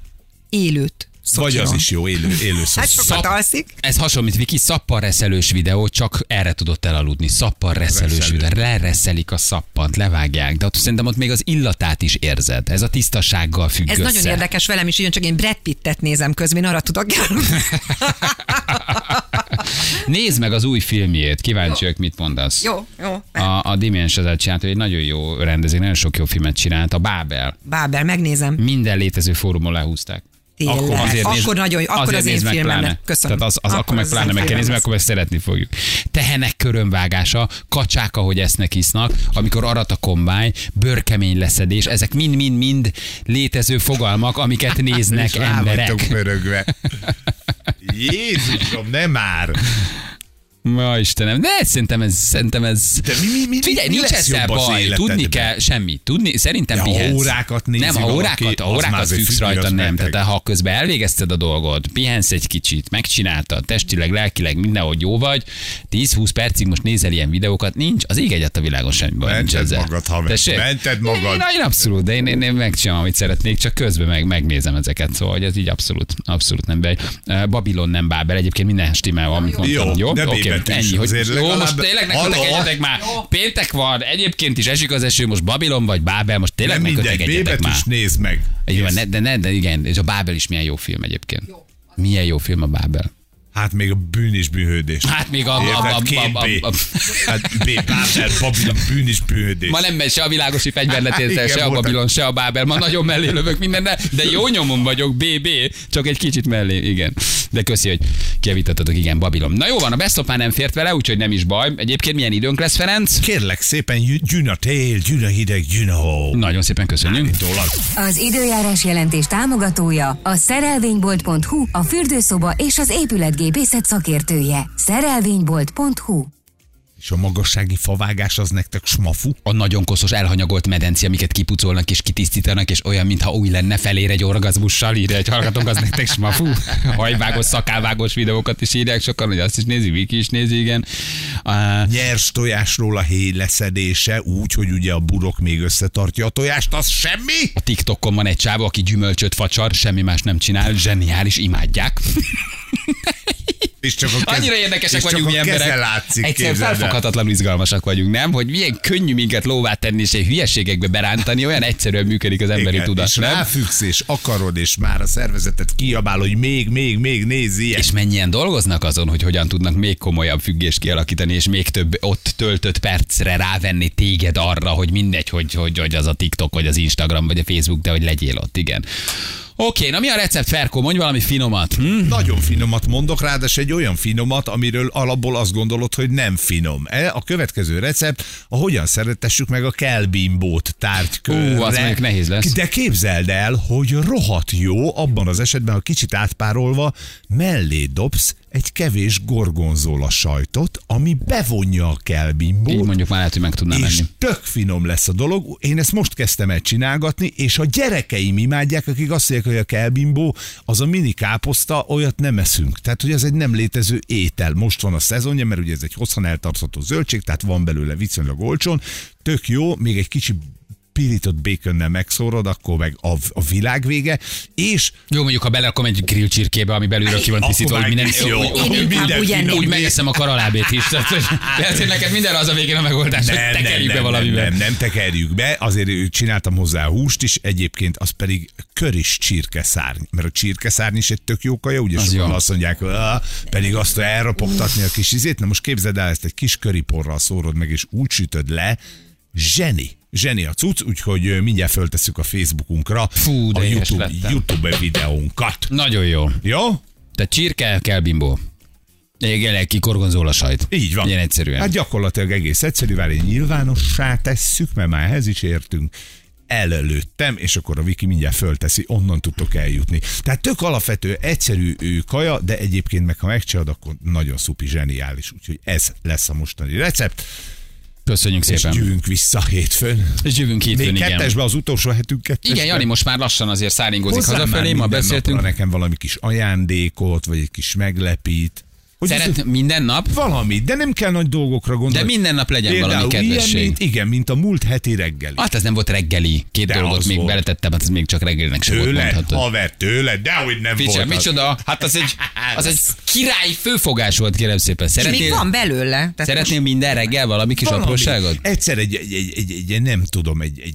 Élőt. Vagy az is jó, élő, élő szó. Hát sokat Szap- alszik. Ez hasonlít, Viki, szappanreszelős videó, csak erre tudott elaludni. Szappanreszelős Reszelő. videó. Lereszelik a szappant, levágják, de ott szerintem ott még az illatát is érzed. Ez a tisztasággal függ Ez össze. nagyon érdekes velem is, ugyan csak én Brad Pittet nézem közben, arra tudok Nézd meg az új filmjét, kíváncsi vagyok, mit mondasz. Jó, jó. A, a Dimens az csinált, hogy egy nagyon jó rendező, nagyon sok jó filmet csinált, a Bábel. Bábel, megnézem. Minden létező fórumon lehúzták. Tényleg. Akkor, nézd- nagyon jó. Akkor azért az én nézd meg filmem. pláne. lett. Köszönöm. Tehát az, az akkor, meg az pláne meg kell nézni, akkor ezt szeretni fogjuk. Tehenek körömvágása, kacsák, ahogy esznek, isznak, amikor arat a kombány, bőrkemény leszedés, ezek mind-mind-mind létező fogalmak, amiket néznek emberek. pörögve. Jézusom, nem már! Ma Istenem, de szerintem ez, szerintem ez... De mi- mi- mi- Figyelj, mi nincs ezzel baj, tudni kell semmi. Tudni, szerintem ha pihensz. órákat nézi Nem, ha órákat, ha órákat függsz rajta, nem. beteg. Tehát ha közben elvégezted a dolgot, pihensz egy kicsit, megcsináltad, testileg, lelkileg mindenhogy jó vagy, 10-20 percig most nézel ilyen videókat, nincs, az ég egyet a világon semmi baj. nincs Mented ezzel. magad. Tessék? Mented magad. Én, én abszolút, de én, én, én megcsinálom, amit szeretnék, csak közben meg, megnézem ezeket, szóval hogy ez így abszolút, abszolút nem bej. Babylon nem Bábel, egyébként minden stimmel, amit mondtam. Jó, Jó, Oké, Is ennyi, hogy azért jó, legalább- most tényleg ne Halló? kötekedjetek már. Péntek van, egyébként is esik az eső, most Babylon vagy Bábel, most tényleg Nem ne mindegy, kötekedjetek már. B-betűs nézd meg. Így van, de, ne, de igen, és a Bábel is milyen jó film egyébként. Milyen jó film a Bábel. Hát még a bűn és bűnhődés. Hát még a... a, a, Érted? a, Két a, B. a, a Hát B, Bábel, Babilon, bűn és bűnhődés. Ma nem megy se a világosi fegyverletétel, Igen, se a. Babilon, se a Bábel. Ma nagyon mellé lövök mindenne, de jó nyomon vagyok, BB, csak egy kicsit mellé, igen. De köszi, hogy kijavítottatok, igen, Babilon. Na jó van, a Best of már nem fért vele, úgyhogy nem is baj. Egyébként milyen időnk lesz, Ferenc? Kérlek szépen, gyűn- a tél, gyűn a hideg, gyűn a hó. Nagyon szépen köszönjük. Az időjárás jelentés támogatója a szerelvénybolt.hu, a fürdőszoba és az épületgépészet szakértője. Szerelvénybolt.hu És a magassági favágás az nektek smafu? A nagyon koszos, elhanyagolt medenci, amiket kipucolnak és kitisztítanak, és olyan, mintha új lenne, felér egy orgazmussal, írja egy hallgatónk, az nektek smafu. Hajvágos, szakálvágos videókat is írják sokan, hogy azt is nézi, Viki is nézi, igen. Uh, Nyers tojásról a héj leszedése, úgy, hogy ugye a burok még összetartja a tojást, az semmi? A TikTokon van egy csávó, aki gyümölcsöt facsar, semmi más nem csinál, zseniális, imádják. És csak a kez- Annyira érdekesek és csak vagyunk a mi emberek. látszik, Egyszerűen felfoghatatlanul izgalmasak vagyunk, nem? Hogy milyen könnyű minket lóvá tenni és egy hülyeségekbe berántani, olyan egyszerűen működik az emberi Igen, tudat, és nem? ráfüggsz, és akarod, és már a szervezetet kiabál, hogy még, még, még ilyen. És mennyien dolgoznak azon, hogy hogyan tudnak még komolyabb függést kialakítani, és még több ott töltött percre rávenni téged arra, hogy mindegy, hogy, hogy, hogy az a TikTok, vagy az Instagram, vagy a Facebook, de hogy legyél ott, igen. Oké, na mi a recept, Ferko? Mondj valami finomat. Hm? Nagyon finomat mondok, ráadásul egy olyan finomat, amiről alapból azt gondolod, hogy nem finom. E, A következő recept, a hogyan szeretessük meg a kelbimbót tárgykörre. Ú, az mondjuk nehéz lesz. De képzeld el, hogy rohadt jó, abban az esetben, ha kicsit átpárolva, mellé dobsz egy kevés gorgonzola sajtot, ami bevonja a kelbimbót. Így mondjuk már lehet, hogy meg tudnám és menni. tök finom lesz a dolog. Én ezt most kezdtem el csinálgatni, és a gyerekeim imádják, akik azt mondják, hogy a kelbimbó, az a mini káposzta, olyat nem eszünk. Tehát, hogy ez egy nem létező étel. Most van a szezonja, mert ugye ez egy hosszan eltartható zöldség, tehát van belőle viszonylag olcsón. Tök jó, még egy kicsi pirított baconnel megszórod, akkor meg a, a világ vége, és Jó, mondjuk, ha belerakom egy grill csirkébe, ami belülről ki van Akkor tisztítva, hogy minden, jó. úgy, Én minden úgy megeszem a karalábét is. Tehát, hogy, tehát, hogy neked mindenre az a végén a megoldás, hogy tekerjük be nem, valamivel. nem, nem, tekerjük be, azért csináltam hozzá húst is, egyébként az pedig köris csirkeszárny, mert a csirkeszárny is egy tök jó kaja, ugye Az sokan jó. azt mondják, pedig azt elropogtatni a kis izét, na most képzeld el, ezt egy kis köriporral szórod meg, és úgy sütöd le, zseni. Zseni a cucc, úgyhogy mindjárt föltesszük a Facebookunkra Fú, de a YouTube, lettem. YouTube videónkat. Nagyon jó. Jó? Tehát csirke, kell bimbó. Igen, ki gorgonzola sajt. Így van. Ilyen egyszerűen. Hát gyakorlatilag egész egyszerű, várj, nyilvánossá tesszük, mert már ehhez is értünk elelőttem, és akkor a Viki mindjárt fölteszi, onnan tudtok eljutni. Tehát tök alapvető, egyszerű ő kaja, de egyébként meg ha megcsinálod, akkor nagyon szupi, zseniális. Úgyhogy ez lesz a mostani recept, Köszönjük és szépen. jövünk vissza hétfőn. És jövünk hétfőn, Még igen. kettesbe az utolsó hetünk kettesbe. Igen, Jani most már lassan azért száringozik hazafelé, ma beszéltünk. nekem valami kis ajándékot, vagy egy kis meglepít. Hogy ez- Szeret minden nap, Valamit, de nem kell nagy dolgokra gondolni. de minden nap legyen Például valami ilyen, kedvesség. mint, igen, mint a múlt heti reggeli. Hát ez nem volt reggeli. Két De dolgot még volt. beletettem, hát ez még csak reggelinek sem volt Tőled, mondható. haver, tőled, dehogy nem Ficse, volt. az. micsoda? Hát az egy, az egy királyi főfogás volt, kérem szépen. És még Szeretnél, van belőle. Tehát szeretnél minden reggel valami kis Valami. apróságot? Egyszer egy, egy, egy, egy, egy, nem tudom, egy, egy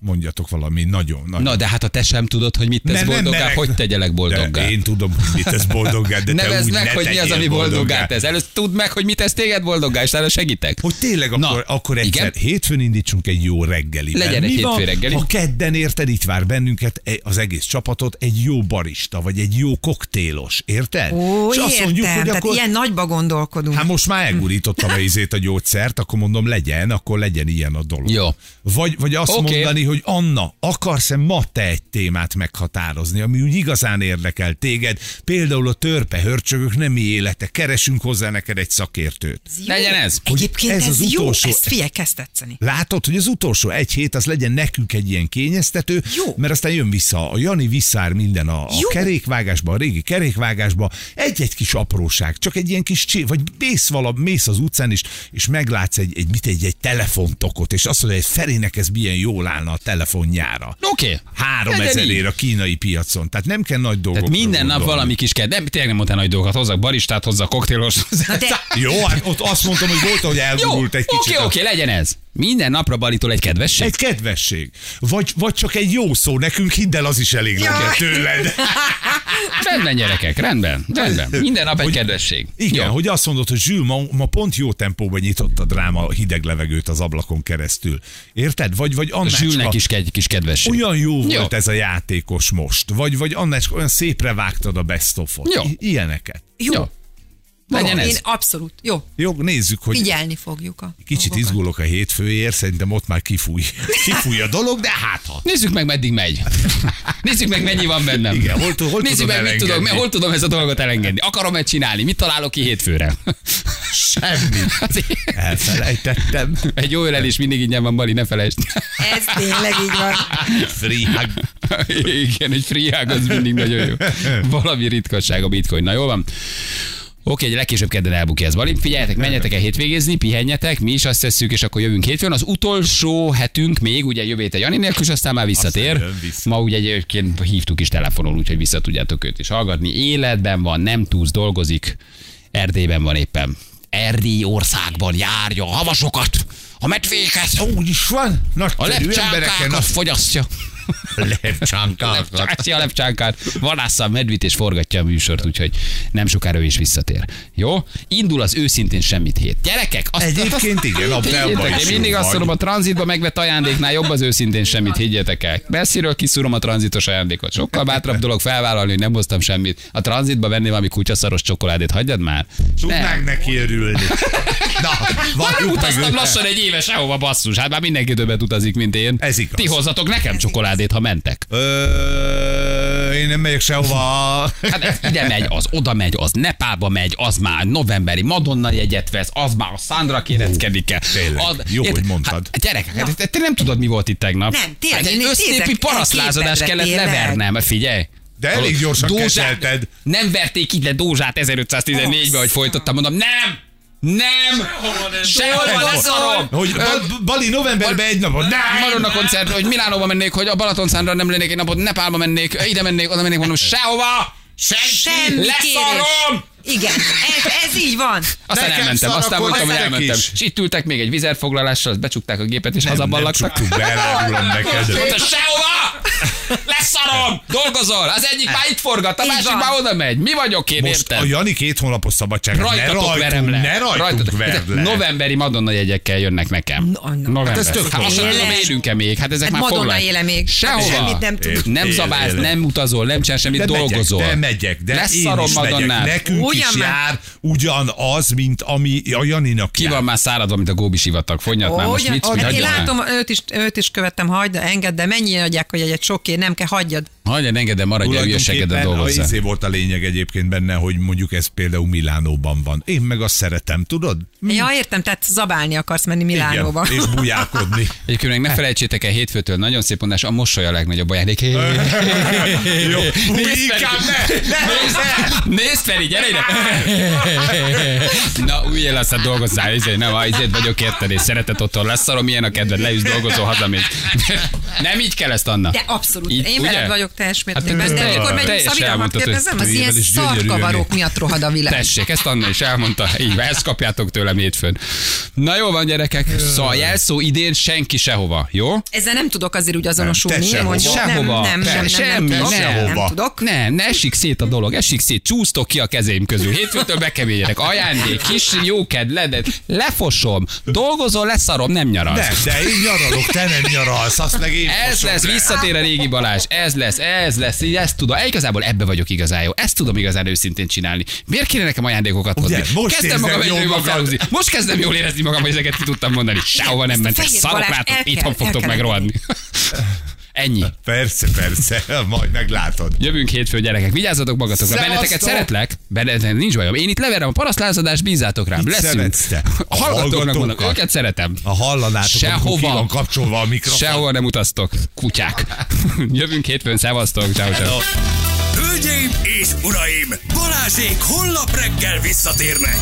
mondjatok valami nagyon, nagyon. Na, de hát ha te sem tudod, hogy mit tesz Nem, nem boldoggá, merek. hogy tegyelek boldoggá? De én tudom, hogy mit tesz boldoggá, de te Nevezd úgy meg, ne hogy mi az, ami boldoggá tesz. Először tudd meg, hogy mit tesz téged boldoggá, és utána segítek. Hogy tényleg Na, akkor, akkor egyszer igen. hétfőn indítsunk egy jó reggeli. Legyen egy hétfő reggeli. Ha kedden érted, itt vár bennünket e- az egész csapatot egy jó barista, vagy egy jó koktélos, érted? Ó, És értem, azt mondjuk, hogy akkor... ilyen nagyba gondolkodunk. Hát most már elgurítottam a izét a gyógyszert, akkor mondom legyen, akkor legyen ilyen a dolog. Jó. Vagy, vagy azt Oké. mondani, hogy Anna, akarsz-e ma te egy témát meghatározni, ami úgy igazán érdekel téged, például a törpe hörcsögök nemi élete, keresünk hozzá neked egy szakértőt. Jó. Legyen ez. Egyébként ez ez, az ez jó, utolsó- ezt figyelj, kezd tetszeni. Látod, hogy az utolsó egy hét az legyen nekünk egy ilyen kényeztető, Jó. mert aztán jön vissza, a Jani visszár minden a, a kerékvágásba, a régi kerékvágásba, egy-egy kis apróság, csak egy ilyen kis csé, vagy mész valami, mész az utcán is, és meglátsz egy, egy, mit, egy, egy telefontokot, és azt mondja, hogy Ferének ez milyen jól állna telefonjára. Oké. Okay. Három Legyen így. ezerért a kínai piacon. Tehát nem kell nagy dolgokra Tehát minden nap valami kis kell. Nem, tényleg nem mondtál nagy dolgokat. Hozzak baristát, hozzak koktélos. De Jó, hát ott azt mondtam, hogy volt, hogy Jó, elgurult egy kicsit. oké, a- oké, legyen ez. Minden napra Balitól egy kedvesség. Egy kedvesség. Vagy, vagy csak egy jó szó, nekünk hidd el, az is elég legyen tőled. Rendben, gyerekek, rendben, rendben. Minden nap egy Hogy- kedvesség. Igen, Jó. hogy azt mondod, hogy Zsül, ma, ma pont jó tempóban nyitott a dráma a hideg levegőt az ablakon keresztül. Érted? Vagy, vagy Annácska, Zsülnek is egy kis kedvesség. olyan jó, Jó. volt ez a játékos most. Vagy, vagy Annácska, olyan szépre vágtad a best of-ot. Jó. I- ilyeneket. jó. Jó. Legyen Én ez. abszolút. Jó. Jó, nézzük, hogy Figyelni fogjuk a kicsit dolgokat. izgulok a hétfőért, szerintem ott már kifúj. Kifúj a dolog, de hát ha. Nézzük meg, meddig megy. Nézzük meg, mennyi van bennem. Igen, hol hol Nézzük tudod meg, mit elengedni? tudok, hol tudom ezt a dolgot elengedni. Akarom-e csinálni? Mit találok ki hétfőre? Semmi. Elfelejtettem. Egy jó ölelés mindig ingyen van, Bali, ne felejtsd. Ez tényleg így van. Free hug. Igen, egy free hug az mindig nagyon jó. Valami ritkasság a bitcoin. Na jól van. Oké, egy legkésőbb kedden elbukja ez Bali. Figyeljetek, menjetek el hétvégézni, pihenjetek, mi is azt tesszük, és akkor jövünk hétfőn. Az utolsó hetünk még, ugye jövő héten Jani nélkül, és aztán már visszatér. Aztán vissza. Ma ugye egyébként hívtuk is telefonon, úgyhogy vissza tudjátok őt is hallgatni. Életben van, nem túsz, dolgozik. Erdélyben van éppen. Erdély országban járja a havasokat, a medvéket, Úgy is van. a lepcsákákat fogyasztja. Lepcsánkákat. Lepcsászi a lepcsánkát, vadássza a medvit és forgatja a műsort, úgyhogy nem sokára ő is visszatér. Jó? Indul az őszintén semmit hét. Gyerekek, azt Egyébként igen, is én mindig azt mondom, a tranzitba megvett ajándéknál jobb az őszintén semmit, higgyétek el. Messziről kiszúrom a tranzitos ajándékot. Sokkal bátrabb dolog felvállalni, hogy nem hoztam semmit. A tranzitba venni valami kutyaszaros csokoládét, hagyjad már. Tudnánk neki örülni. Na, Már valljuk meg utaztam lassan egy éve sehova basszus. Hát már mindenki többet utazik, mint én. Ez igaz. Ti hozzatok nekem csokoládét, ha mentek. Ö, én nem megyek sehova. Hát ide megy, az oda megy, az Nepálba megy, az már novemberi Madonna jegyet vesz, az már a Sandra kéreckedik el. tényleg. Jó, hogy mondtad. Hát, gyerekek, hát, te, te nem tudod, mi volt itt tegnap. Nem, tényleg, Hát egy én össznépi parasztlázadást kellett tényleg. levernem, figyelj. De elég gyorsan kezelted. Nem verték ide Dózsát 1514-ben, hogy folytottam, mondom, nem! Nem! Sehol leszarom! Hogy Ba- Bali novemberben egy napot. Nem! Madonna koncert, hogy Milánóba mennék, hogy a Balatonszándra nem lennék egy napot, Nepálba mennék, ide mennék, oda mennék, mondom, sehova! Semmi Leszarom! Igen, ez, ez így van. Aztán Nekem elmentem, aztán szarakodsz mondtam, hogy elmentem. is. És itt ültek még egy vizerfoglalással, azt becsukták a gépet, és Nem, nem hazaballagtak. csuktuk be, neked. Mondta, sehova! Leszarom! Dolgozol! Az egyik már itt forgat, a Így másik van. már oda megy. Mi vagyok én, Most érted? a Jani két hónapos szabadság. Rajtatok ne verem rajtunk, le. ne rajtunk Rajtatok- verd le. Novemberi Madonna jegyekkel jönnek nekem. No, no. November. Hát ez tök hát azt tudom, Éles. élünk-e még. Hát ezek Hát már Madonna éle még. Sehova. Semmit nem tud. Nem zabálsz, nem utazol, nem csinálsz semmit, De dolgozol. megyek, de megyek, de Leszarom. Madonnát. Nekünk Ugyan is már. jár ugyanaz, mint ami a Janinak Ki van már száradva, mint a Góbi sivatag? Fonnyat már most mit? Én látom, őt is, őt is követtem, hagyd, engedd, de mennyi adják, hogy egyet soké, nem kell, hagyjad. Hagyjad, engedd, maradj a hülyeségedet dolgozzá. izé volt a lényeg egyébként benne, hogy mondjuk ez például Milánóban van. Én meg azt szeretem, tudod? Ja, értem, tehát zabálni akarsz menni Milánóba. Igen, és bujálkodni. Egyébként meg ne felejtsétek el hétfőtől, nagyon szép mondás, a mosoly a legnagyobb ajándék. Jó, Nézd ne. Nézd Feri, gyere ide! Na, üljél aztán dolgozzál, izé, nem, izét vagyok érted, és szeretet otthon lesz, szarom, milyen a kedved, leülsz, dolgozol, hazamész. Nem így kell ezt, Anna. De abszolút, Így, én veled vagyok teljes Hát mértékben. te- de amikor megyünk Szabira, hadd hogy kérdezem, az ilyen szarkavarok miatt rohad a világ. Tessék, ezt Anna is elmondta. Így van, ezt kapjátok tőlem hétfőn. Na jó van, gyerekek. Szóval jelszó idén senki sehova, jó? Ezzel nem tudok azért úgy azonosulni. sehova. mondjuk. Sehova. Nem, nem, nem, nem, semmi, nem, nem. nem, Sehova. tudok. Nem, ne esik szét a dolog, esik szét, csúsztok ki a kezeim közül. Hétfőtől bekeményedek. Ajándék, kis jóked, ledet, lefosom, dolgozol, leszarom, nem nyaralsz. Nem, de én nyaralok, te nem nyaralsz, azt meg én Ez lesz, le. visszatér a régi Balázs, ez lesz, ez lesz, így ezt tudom. Igazából ebbe vagyok igazán jó, ezt tudom igazán őszintén csinálni. Miért kéne nekem ajándékokat hozni? Ugye, most kezdem magam jól felhúzni. Most kezdem jól érezni magam, hogy ezeket ki tudtam mondani. Sehova nem mentek, szarok rátok, itthon fogtok kell megrohadni. Ennyi. Persze, persze, majd meglátod. Jövünk hétfő, gyerekek. Vigyázzatok magatokra. Szevasztok! Benneteket szeretlek. Benneteket nincs bajom. Én itt leverem a parasztlázadást, bízzátok rám. Mit Leszünk. A A hallgatóknak mondok, hallgatókat? őket szeretem. Ha hallanátok, Sehova. van kapcsolva a mikrofon. Sehol nem utaztok. Kutyák. Jövünk hétfőn, szevasztok. Ciao, ciao. Hölgyeim és uraim, Balázsék holnap reggel visszatérnek.